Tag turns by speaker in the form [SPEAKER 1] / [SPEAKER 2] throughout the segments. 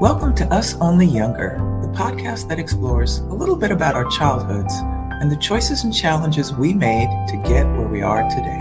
[SPEAKER 1] Welcome to Us Only Younger, the podcast that explores a little bit about our childhoods and the choices and challenges we made to get where we are today.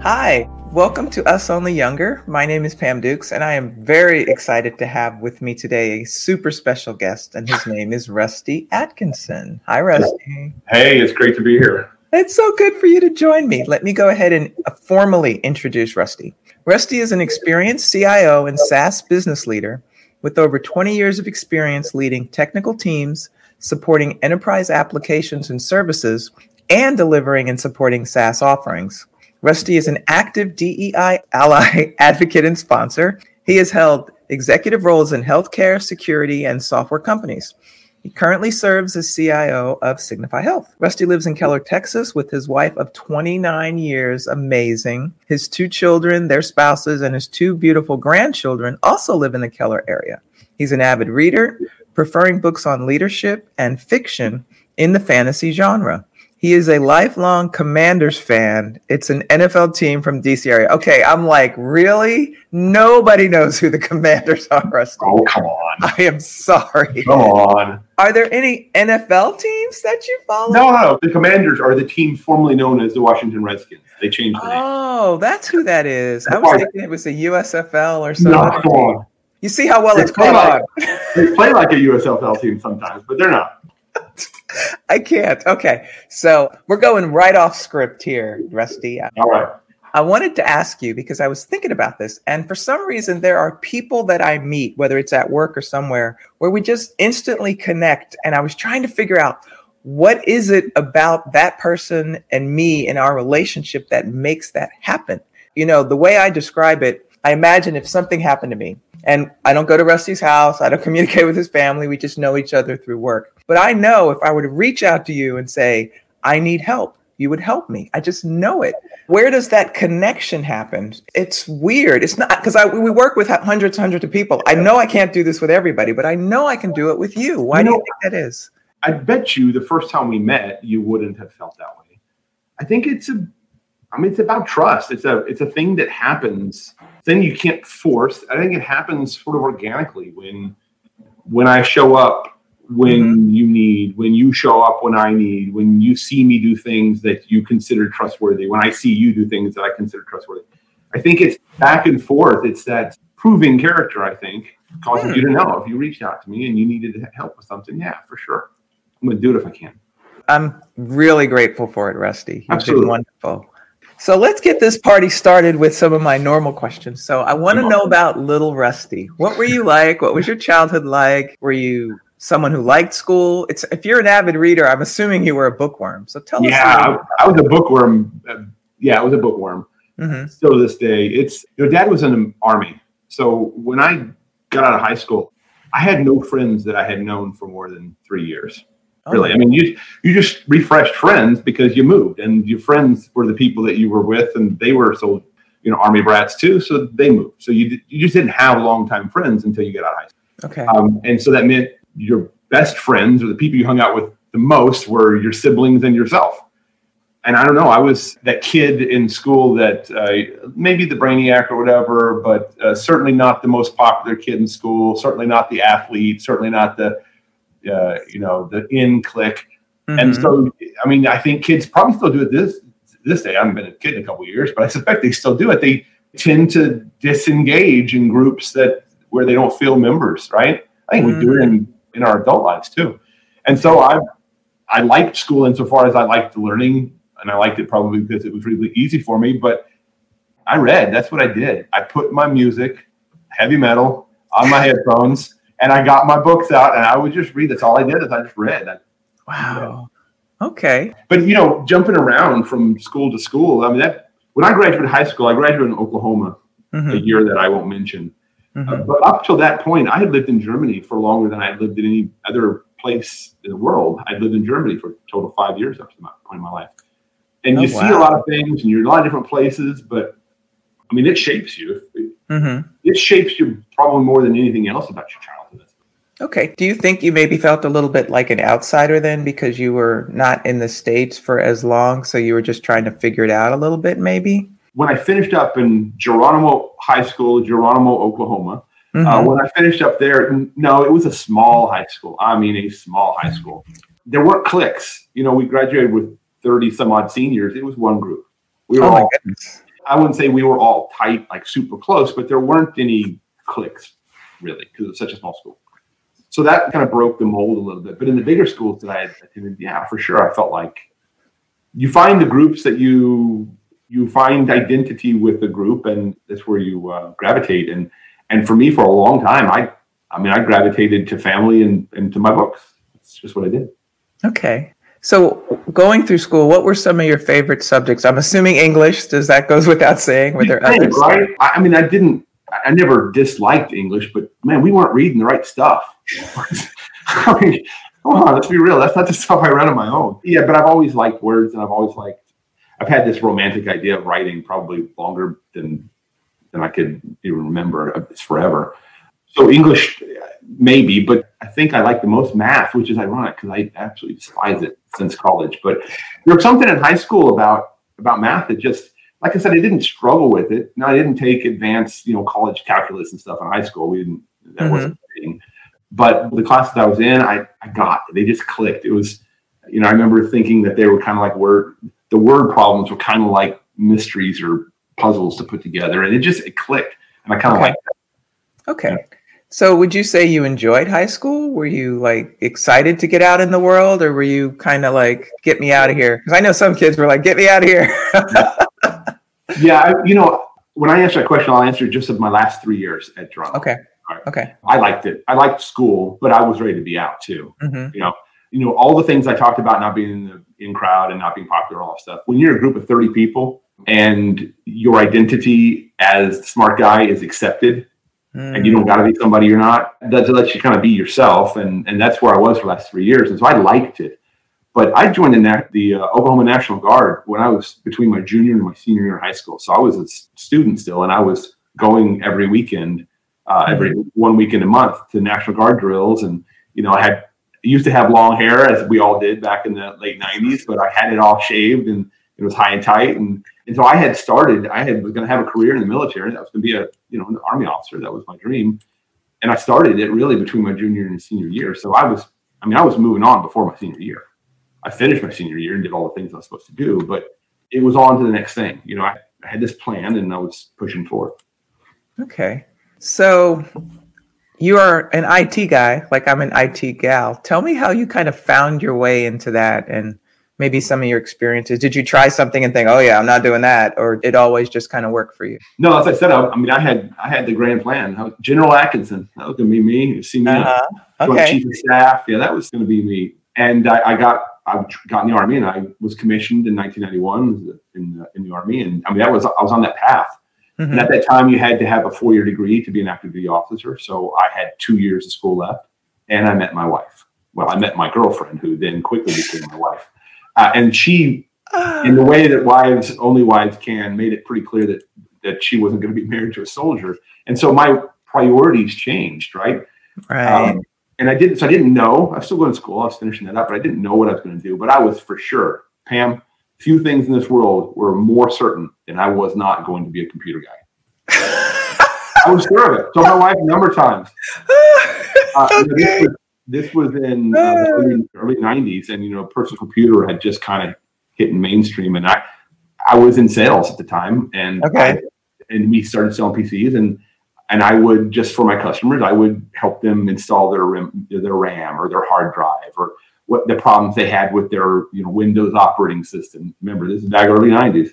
[SPEAKER 1] Hi, welcome to Us Only Younger. My name is Pam Dukes, and I am very excited to have with me today a super special guest, and his name is Rusty Atkinson. Hi, Rusty.
[SPEAKER 2] Hey, it's great to be here.
[SPEAKER 1] It's so good for you to join me. Let me go ahead and formally introduce Rusty. Rusty is an experienced CIO and SaaS business leader with over 20 years of experience leading technical teams, supporting enterprise applications and services, and delivering and supporting SaaS offerings. Rusty is an active DEI ally advocate and sponsor. He has held executive roles in healthcare, security, and software companies. He currently serves as CIO of Signify Health. Rusty lives in Keller, Texas with his wife of 29 years. Amazing. His two children, their spouses, and his two beautiful grandchildren also live in the Keller area. He's an avid reader, preferring books on leadership and fiction in the fantasy genre. He is a lifelong Commanders fan. It's an NFL team from DC area. Okay, I'm like, really? Nobody knows who the Commanders are, Rusty.
[SPEAKER 2] Oh, come on.
[SPEAKER 1] I am sorry.
[SPEAKER 2] Come on.
[SPEAKER 1] Are there any NFL teams that you follow?
[SPEAKER 2] No, no. The Commanders are the team formerly known as the Washington Redskins. They changed the name.
[SPEAKER 1] Oh, that's who that is. I was thinking it was a USFL or something.
[SPEAKER 2] No, come on.
[SPEAKER 1] You see how well
[SPEAKER 2] They
[SPEAKER 1] it's
[SPEAKER 2] play
[SPEAKER 1] caught
[SPEAKER 2] like- They play like a USFL team sometimes, but they're not.
[SPEAKER 1] I can't. Okay, so we're going right off script here, Rusty.
[SPEAKER 2] Uh, All right.
[SPEAKER 1] I wanted to ask you because I was thinking about this, and for some reason, there are people that I meet, whether it's at work or somewhere, where we just instantly connect. And I was trying to figure out what is it about that person and me in our relationship that makes that happen. You know, the way I describe it, I imagine if something happened to me, and I don't go to Rusty's house, I don't communicate with his family, we just know each other through work. But I know if I were to reach out to you and say, I need help, you would help me. I just know it. Where does that connection happen? It's weird. It's not because I we work with hundreds, hundreds of people. I know I can't do this with everybody, but I know I can do it with you. Why
[SPEAKER 2] You
[SPEAKER 1] do you think that is?
[SPEAKER 2] I bet you the first time we met, you wouldn't have felt that way. I think it's a, I mean, it's about trust. It's a, it's a thing that happens. Then you can't force. I think it happens sort of organically when, when I show up, when you need, when you show up, when I need, when you see me do things that you consider trustworthy, when I see you do things that I consider trustworthy. I think it's back and forth. It's that proving character. I think causes
[SPEAKER 1] Hmm.
[SPEAKER 2] you to know if you reached out to me and you needed help with something. Yeah, for sure. I'm going to do it if I can.
[SPEAKER 1] I'm really grateful for it, Rusty. You've
[SPEAKER 2] Absolutely.
[SPEAKER 1] been wonderful. So let's get this party started with some of my normal questions. So I want to know about little Rusty. What were you like? What was your childhood like? Were you someone who liked school? It's if you're an avid reader, I'm assuming you were a bookworm. So tell us.
[SPEAKER 2] Yeah, I, I was a bookworm. Uh, yeah, I was a bookworm.
[SPEAKER 1] hmm
[SPEAKER 2] Still to this day, it's your dad was in the army. So when I got out of high school, I had no friends that I had known for more than three years.
[SPEAKER 1] Oh,
[SPEAKER 2] Really, I mean, you you just refreshed friends because you moved, and your friends were the people that you were with, and they were so you know army brats too. So they moved. So you you just didn't have longtime friends until you got out of high school.
[SPEAKER 1] Okay.
[SPEAKER 2] Um, and so that meant your best friends or the people you hung out with the most were your siblings and yourself. And I don't know, I was that kid in school that uh, maybe the brainiac or whatever, but uh, certainly not the most popular kid in school, certainly not the athlete, certainly not the, uh, you know, the in clique. And
[SPEAKER 1] Mhm.
[SPEAKER 2] so, I mean, I think kids probably still do it this this day. I haven't been a kid in a couple of years, but I suspect they still do it. They tend to disengage in groups that where they don't feel members, right? I think we do it in, in our adult lives too. And so I I liked school insofar as I liked learning, and I liked it probably because it was really easy for me. But I read. That's what I did. I put my music, heavy metal, on my headphones, and I got my books out, and I would just read. That's all I did. Is I just read. I,
[SPEAKER 1] wow. Okay.
[SPEAKER 2] but you know, jumping around from school to school. I mean, that when I graduated high school, I graduated in Oklahoma, a
[SPEAKER 1] Mhm.
[SPEAKER 2] year that I won't mention. Uh,
[SPEAKER 1] Mhm.
[SPEAKER 2] but up till that point, I had lived in Germany for longer than I had lived in any other place in the world. I'd lived in Germany for a total of five years up to that point in my life. And
[SPEAKER 1] Oh,
[SPEAKER 2] you see a lot of things, and you're in a lot of different places. But I mean, it shapes you. It,
[SPEAKER 1] Mhm.
[SPEAKER 2] it shapes you probably more than anything else about your childhood.
[SPEAKER 1] Okay. Do you think you maybe felt a little bit like an outsider then because you were not in the States for as long? So you were just trying to figure it out a little bit, maybe?
[SPEAKER 2] When I finished up in Geronimo High School, Geronimo, Oklahoma, uh, mm-hmm. uh, when I finished up there, no, it was a small high school. I mean, a small high school. There weren't cliques. You know, we graduated with 30 some odd seniors. It was one group. We were oh all, I wouldn't say we were all tight, like super close, but there weren't any cliques really because it was such a small school so that kind of broke the mold a little bit. But in the bigger schools that I attended, yeah, for sure, I felt like you find the groups that you you find identity with the group, and that's where you uh, gravitate. And and for me, for a long time, I I mean, I gravitated to family and and to my books. It's just what I did.
[SPEAKER 1] Okay. So going through school, what were some of your favorite subjects? I'm assuming English. Does that goes without saying? Were there others?
[SPEAKER 2] Right. I mean, I didn't. I never disliked English, but man, we weren't reading the right stuff. I mean, come on, let's be real. That's not the stuff I read on my own. Yeah, but I've always liked words, and I've always liked. I've had this romantic idea of writing probably longer than than I could even remember. It's forever. So English, maybe, but I think I like the most math, which is ironic because I absolutely despise it since college. But there was something in high school about about math that just, like I said, I didn't struggle with it. No, I didn't take advanced, you know, college calculus and stuff in high school. We didn't. That mm-hmm. wasn't but the classes I was in, I, I got they just clicked. It was, you know, I remember thinking that they were kind of like word the word problems were kind of like mysteries or puzzles to put together, and it just it clicked, and I kind of
[SPEAKER 1] okay.
[SPEAKER 2] like
[SPEAKER 1] that. Okay. So would you say you enjoyed high school? Were you like excited to get out in the world or were you kind of like get me out of here? Cuz I know some kids were like get me out of here.
[SPEAKER 2] yeah, I, you know, when I answer that question I'll answer just of my last 3 years at Geronimo.
[SPEAKER 1] Okay. Okay.
[SPEAKER 2] I liked it. I liked school, but I was ready to be out too. Mm-hmm. You know, you know all the things I talked about not being in the in crowd and not being popular, all that stuff. When you're a group of 30 people and your identity as the smart guy is accepted, mm. and you don't got to be somebody you're not, that lets you kind of be yourself. And and that's where I was for the last three years. And so I liked it. But I joined the, the uh, Oklahoma National Guard when I was between my junior and my senior year in high school. So I was a student still, and I was going every weekend uh, every one weekend a month to National Guard drills. And, you know, I had used to have long hair as we all did back in the late 90s, but I had it all shaved and it was high and tight. And, and so I had started, I had was going to have a career in the military. That was going to be a, you know, an army officer. That was my dream. And I started it really between my junior and senior year. So I was, I mean, I was moving on before my senior year. I finished my senior year and did all the things I was supposed to do, but it was on to the next thing. You know, I, I had this plan and I was pushing forward.
[SPEAKER 1] Okay. So you are an IT guy, like I'm an IT gal. Tell me how you kind of found your way into that and maybe some of your experiences. Did you try something and think, "Oh yeah, I'm not doing that," or it always just kind of worked for you?
[SPEAKER 2] No, as I said, I, I mean, I had I had the grand plan. General Atkinson, that was going to be me. You see me, uh-huh. okay. chief of staff. Yeah, that was going to be me. And I, I, got I got in the army, and I was commissioned in 1991 in the, in the army. And I mean, that was I was on that path. Mm-hmm. And at that time, you had to have a four year degree to be an active duty officer. So I had two years of school left, and I met my wife. Well, I met my girlfriend, who then quickly became my wife. Uh, and she, in the way that wives, only wives can, made it pretty clear that that she wasn't going to be married to a soldier. And so my priorities changed, right?
[SPEAKER 1] Right. Um,
[SPEAKER 2] and I didn't, so I didn't know. I was still going to school. I was finishing that up, but I didn't know what I was going to do. But I was for sure, Pam, few things in this world were more certain than I was not going to be a computer guy. I was sure of it. Told my wife a number of times. Uh, okay. this, was, this, was, in uh, the early, early, 90s, and you know, personal computer had just kind of hit mainstream, and I I was in sales at the time, and
[SPEAKER 1] okay.
[SPEAKER 2] I, and we started selling PCs, and and I would just for my customers, I would help them install their their RAM or their hard drive or what the problems they had with their you know Windows operating system. Remember, this is back early '90s,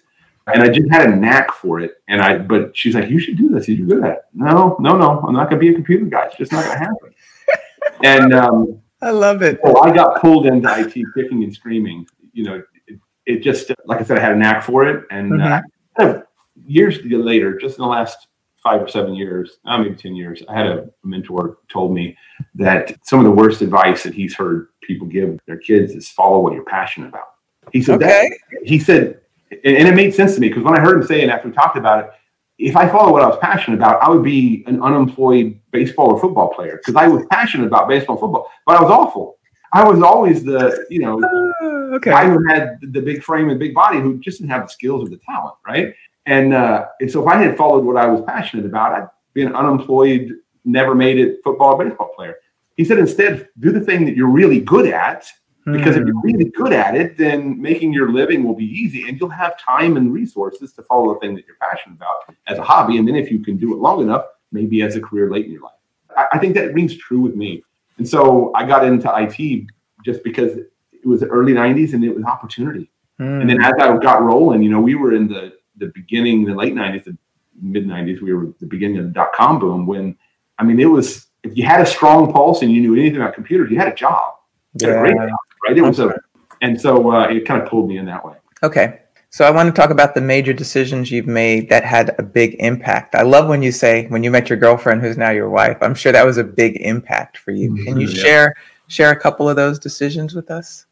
[SPEAKER 2] and I just had a knack for it. And I, but she's like, "You should do this. You're good at it." No, no, no. I'm not going to be a computer guy. It's just not going to happen. and um,
[SPEAKER 1] I love it.
[SPEAKER 2] So I got pulled into IT, kicking and screaming. You know, it, it, just like I said, I had a knack for it, and mm-hmm. uh, years later, just in the last five or seven years, uh, maybe 10 years, I had a mentor told me that some of the worst advice that he's heard people give their kids is follow what you're passionate about. He said okay. that, he said, and, it made sense to me because when I heard him say it after we talked about it, if I follow what I was passionate about, I would be an unemployed baseball or football player because I was passionate about baseball and football, but I was awful. I was always the, you know, uh, okay. guy who had the big frame and big body who just didn't have the skills or the talent, right? And, uh, and so if I had followed what I was passionate about, I'd be an unemployed, never made it football or baseball player. He said instead, do the thing that you're really good at because if you're hmm. really good at it, then making your living will be easy and you'll have time and resources to follow the thing that you're passionate about as a hobby. And then if you can do it long enough, maybe as a career late in your life. I, I think that rings true with me. And so I got into IT just because it was the early 90s and it was opportunity. Mm. And then as I got rolling, you know, we were in the, the beginning, the late 90s, the mid 90s, we were the beginning of the dot com boom when, I mean, it was, if you had a strong pulse and you knew anything about computers, you had a job. You had yeah. a job right? It was a, and so uh, it kind of pulled me in that way.
[SPEAKER 1] Okay. So I want to talk about the major decisions you've made that had a big impact. I love when you say when you met your girlfriend, who's now your wife. I'm sure that was a big impact for you. Can you mm-hmm, yeah. share share a couple of those decisions with us?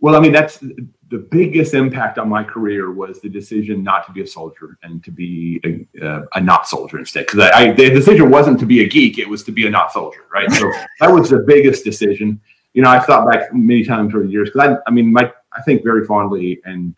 [SPEAKER 2] Well, I mean, that's the biggest impact on my career was the decision not to be a soldier and to be a, uh, a not soldier instead. Because I, I, the decision wasn't to be a geek; it was to be a not soldier, right? So that was the biggest decision you know, I thought back many times over the years because I, I mean, my, I think very fondly and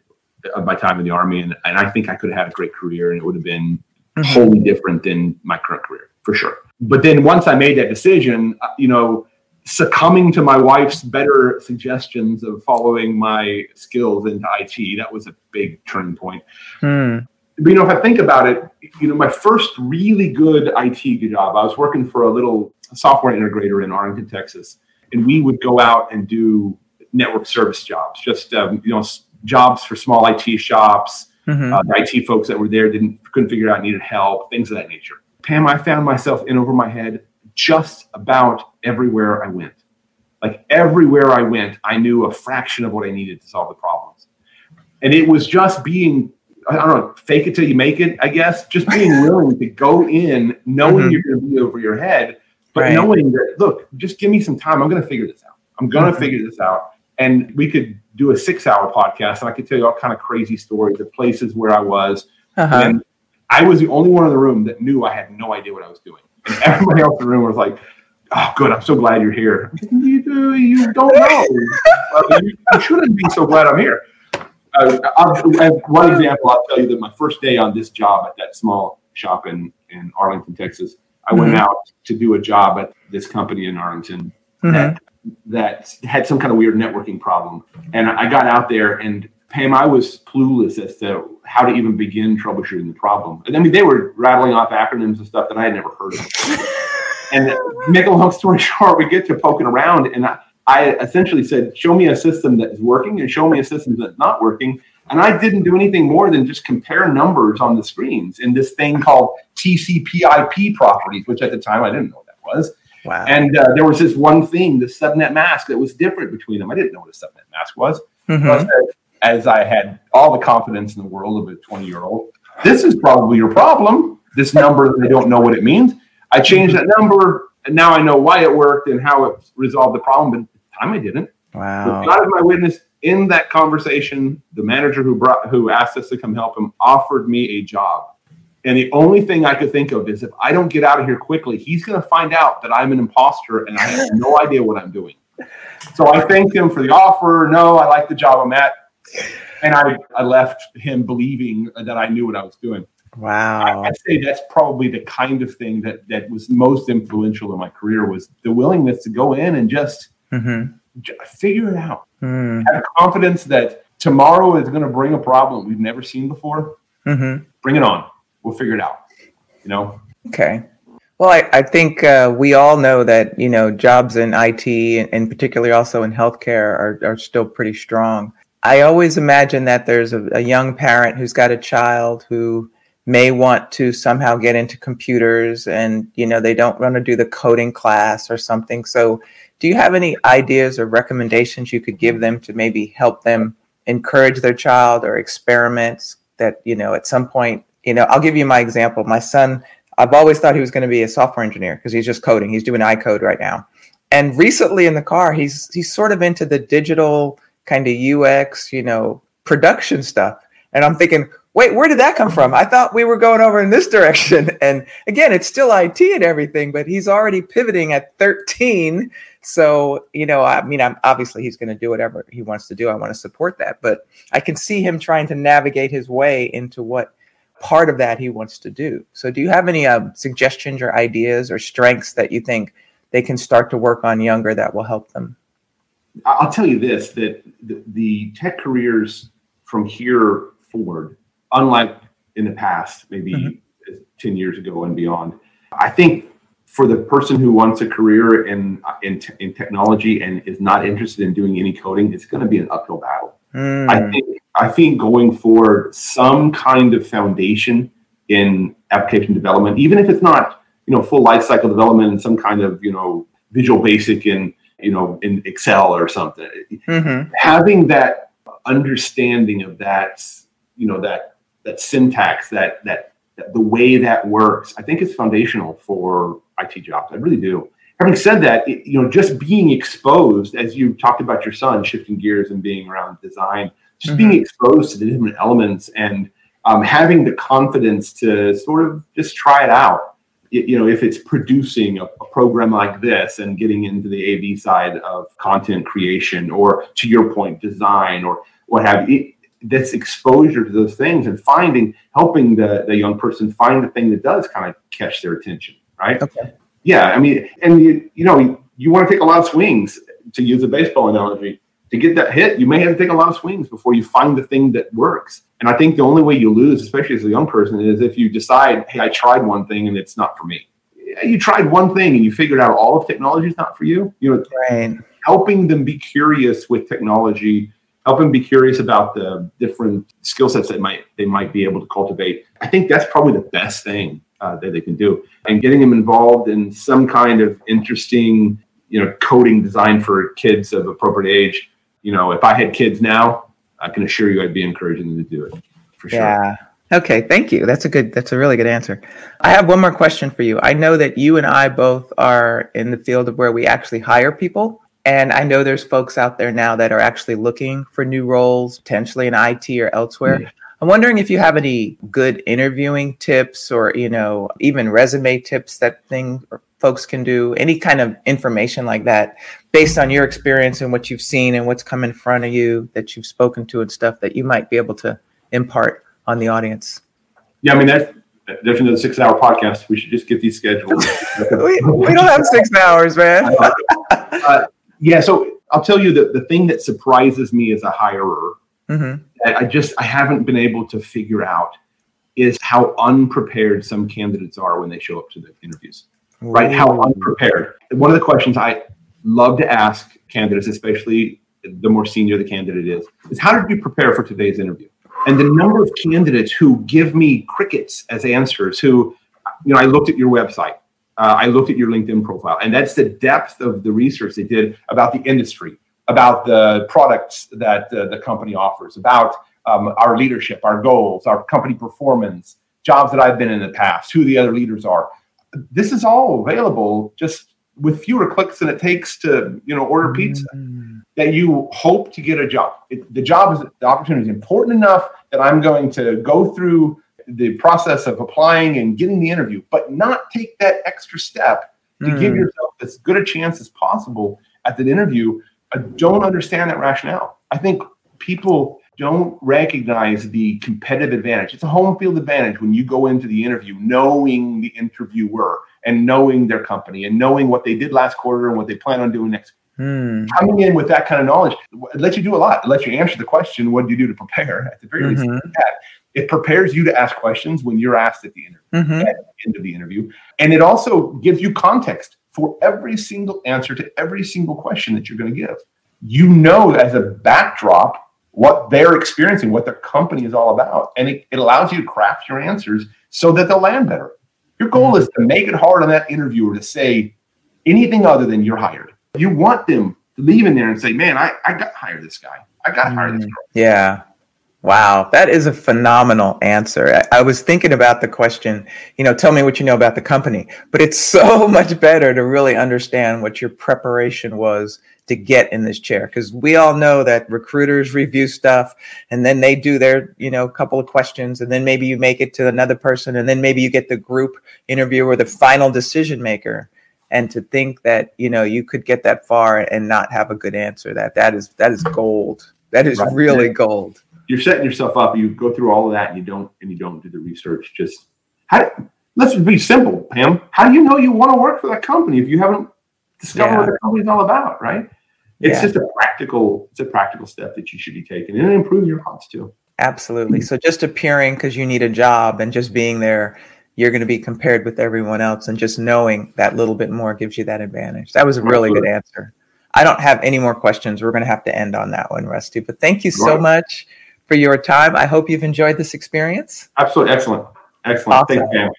[SPEAKER 2] of my time in the army, and, and I think I could have had a great career, and it would have been mm-hmm. wholly different than my current career for sure. But then once I made that decision, uh, you know, succumbing to my wife's better suggestions of following my skills into IT, that was a big turning point. Mm. But you know, if I think about it, you know, my first really good IT job, I was working for a little software integrator in Arlington, Texas and we would go out and do network service jobs, just um, you know jobs for small IT shops. Mm-hmm. Uh, the IT folks that were there didn't couldn't figure out needed help, things of that nature. Pam, I found myself in over my head just about everywhere I went. Like everywhere I went, I knew a fraction of what I needed to solve the problems, and it was just being I don't know, fake it till you make it, I guess. Just being willing to go in, knowing mm-hmm. you're going to be over your head, but right. knowing that, look, just give me some time. I'm going to figure this out. I'm going to mm-hmm. figure this out. And we could do a six hour podcast and I could tell you all kind of crazy stories of places where I was. Uh-huh. And I was the only one in the room that knew I had no idea what I was doing. And everybody else in the room was like, oh, good. I'm so glad you're here. You, do, you don't know. you, you, shouldn't be so glad I'm here. Uh, one example, I'll tell you that my first day on this job at that small shop in, in Arlington, Texas, I went mm-hmm. out to do a job at this company in Arlington mm-hmm. that, that had some kind of weird networking problem. And I got out there and Pam, I was clueless as to how to even begin troubleshooting the problem. And I mean, they were rattling off acronyms and stuff that I had never heard of. and make a long story short, we get to poking around, and I, I essentially said, "Show me a system that is working, and show me a system that's not working." And I didn't do anything more than just compare numbers on the screens in this thing called TCP/IP properties, which at the time I didn't know what that was. Wow. And uh, there was this one thing, the subnet mask, that was different between them. I didn't know what a subnet mask was. Mm-hmm. So I said, as I had all the confidence in the world of a 20 year old, this is probably your problem. This number, they don't know what it means. I changed that number, and now I know why it worked and how it resolved the problem. But at the time I didn't.
[SPEAKER 1] Wow.
[SPEAKER 2] God is my witness in that conversation, the manager who brought who asked us to come help him offered me a job. And the only thing I could think of is if I don't get out of here quickly, he's going to find out that I'm an imposter and I have no idea what I'm doing. So I thanked him for the offer. No, I like the job I'm at. And I, I left him believing that I knew what I was doing.
[SPEAKER 1] Wow.
[SPEAKER 2] I, would say that's probably the kind of thing that, that was most influential in my career was the willingness to go in and just mm-hmm. figure it out. Mm. Have confidence that tomorrow is going to bring a problem we've never seen before. Mm-hmm. Bring it on. We'll figure it out. You know.
[SPEAKER 1] Okay. Well, I, I think uh, we all know that you know jobs in IT and, and particularly also in healthcare are, are still pretty strong. I always imagine that there's a, a young parent who's got a child who may want to somehow get into computers and you know they don't want to do the coding class or something. So do you have any ideas or recommendations you could give them to maybe help them encourage their child or experiments that you know at some point you know i'll give you my example. My son i've always thought he was going to be a software engineer because he's just coding. He's doing iCode right now. And recently in the car he's he's sort of into the digital kind of ux you know production stuff and i'm thinking wait, where did that come from? I thought we were going over in this direction. And again, it's still IT and everything, but he's already pivoting at 13. So, you know, I mean, I'm obviously he's going to do whatever he wants to do. I want to support that, but I can see him trying to navigate his way into what part of that he wants to do. So, do you have any uh, suggestions or ideas or strengths that you think they can start to work on younger that will help them?
[SPEAKER 2] I'll tell you this that the, the tech careers from here forward unlike in the past, maybe mm-hmm. 10 years ago and beyond. I think for the person who wants a career in, in, in technology and is not interested in doing any coding, it's going to be an uphill battle. Mm. I think I think going for some kind of foundation in application development, even if it's not you know full life cycle development and some kind of you know Visual Basic in you know in Excel or something, mm-hmm. having that understanding of that you know that that syntax, that, that, that the way that works, I think is foundational for IT jobs. I really do. Having said that, it, you know, just being exposed, as you talked about your son shifting gears and being around design, just mm-hmm. being exposed to the different elements and um, having the confidence to sort of just try it out. You know, if it's producing a, a, program like this and getting into the AV side of content creation, or to your point, design, or what have you, this exposure to those things and finding helping the, the young person find the thing that does kind of catch their attention right? Okay. Yeah i mean and you, you know you, you want to take a lot of swings to use a baseball analogy to get that hit you may have to take a lot of swings before you find the thing that works and i think the only way you lose especially as a young person is if you decide hey i tried one thing and it's not for me you tried one thing and you figured out all of technology is not for you you know right. helping them be curious with technology help them be curious about the different skill sets that might they might be able to cultivate. I think that's probably the best thing uh, that they can do, and getting them involved in some kind of interesting, you know, coding design for kids of appropriate age. You know, if I had kids now, I can assure you I'd be encouraging them to do it for sure.
[SPEAKER 1] Yeah. Okay, thank you. That's a good that's a really good answer. I have one more question for you. I know that you and I both are in the field of where we actually hire people. And I know there's folks out there now that are actually looking for new roles, potentially in IT or elsewhere. Yeah. I'm wondering if you have any good interviewing tips or, you know, even resume tips that thing folks can do, any kind of information like that based on your experience and what you've seen and what's come in front of you that you've spoken to and stuff that you might be able to impart on the audience.
[SPEAKER 2] Yeah, I mean that's there's another six hour podcast. We should just get these scheduled.
[SPEAKER 1] we, we, don't have six hours, man. uh,
[SPEAKER 2] yeah, so I'll tell you that the thing that surprises me as a hirer, mm-hmm. that I just I haven't been able to figure out is how unprepared some candidates are when they show up to the interviews. Ooh. Right? How unprepared. One of the questions I love to ask candidates, especially the more senior the candidate is, is how did you prepare for today's interview? And the number of candidates who give me crickets as answers, who, you know, I looked at your website uh, I looked at your LinkedIn profile, and that's the depth of the research they did about the industry, about the products that uh, the company offers, about um, our leadership, our goals, our company performance, jobs that I've been in the past, who the other leaders are. This is all available just with fewer clicks than it takes to you know order pizza. Mm-hmm. That you hope to get a job. It, the job is the opportunity is important enough that I'm going to go through the process of applying and getting the interview, but not take that extra step to mm. give yourself as good a chance as possible at that interview. I don't understand that rationale. I think people don't recognize the competitive advantage. It's a home field advantage when you go into the interview knowing the interviewer and knowing their company and knowing what they did last quarter and what they plan on doing next. Hmm. Coming in with that kind of knowledge, it lets you do a lot. It lets you answer the question, what do you do to prepare? At the very mm-hmm. least, it prepares you to ask questions when you're asked at the interview, mm-hmm. at the end of the interview. And it also gives you context for every single answer to every single question that you're going to give. You know, as a backdrop, what they're experiencing, what their company is all about. And it, it allows you to craft your answers so that they'll land better. Your goal is to make it hard on that interviewer to say anything other than you're hired. You want them to leave in there and say, man, I, I got to hire this guy. I got to hire this mm, girl.
[SPEAKER 1] Yeah. Wow, that is a phenomenal answer. I, I, was thinking about the question, you know, tell me what you know about the company, but it's so much better to really understand what your preparation was to get in this chair. Because we all know that recruiters review stuff and then they do their you know a couple of questions and then maybe you make it to another person and then maybe you get the group interview or the final decision maker. And to think that you know you could get that far and not have a good answer that that is that is gold. That is right. really gold.
[SPEAKER 2] You're setting yourself up you go through all of that and you don't and you don't do the research. Just how let's be simple pam. How do you know you want to work for that company if you haven't discovered yeah. what the company's all about right? It's yeah. just a practical it's a practical step that you should be taking and it improves your odds too.
[SPEAKER 1] Absolutely. So just appearing because you need a job and just being there you're going to be compared with everyone else and just knowing that little bit more gives you that advantage. That was a really good answer. I don't have any more questions. We're going to have to end on that one rusty but thank you so much for your time. I hope you've enjoyed this experience.
[SPEAKER 2] Absolutely excellent. Excellent. Awesome. thank you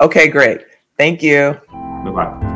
[SPEAKER 1] okay great. Thank you.
[SPEAKER 2] Bye-bye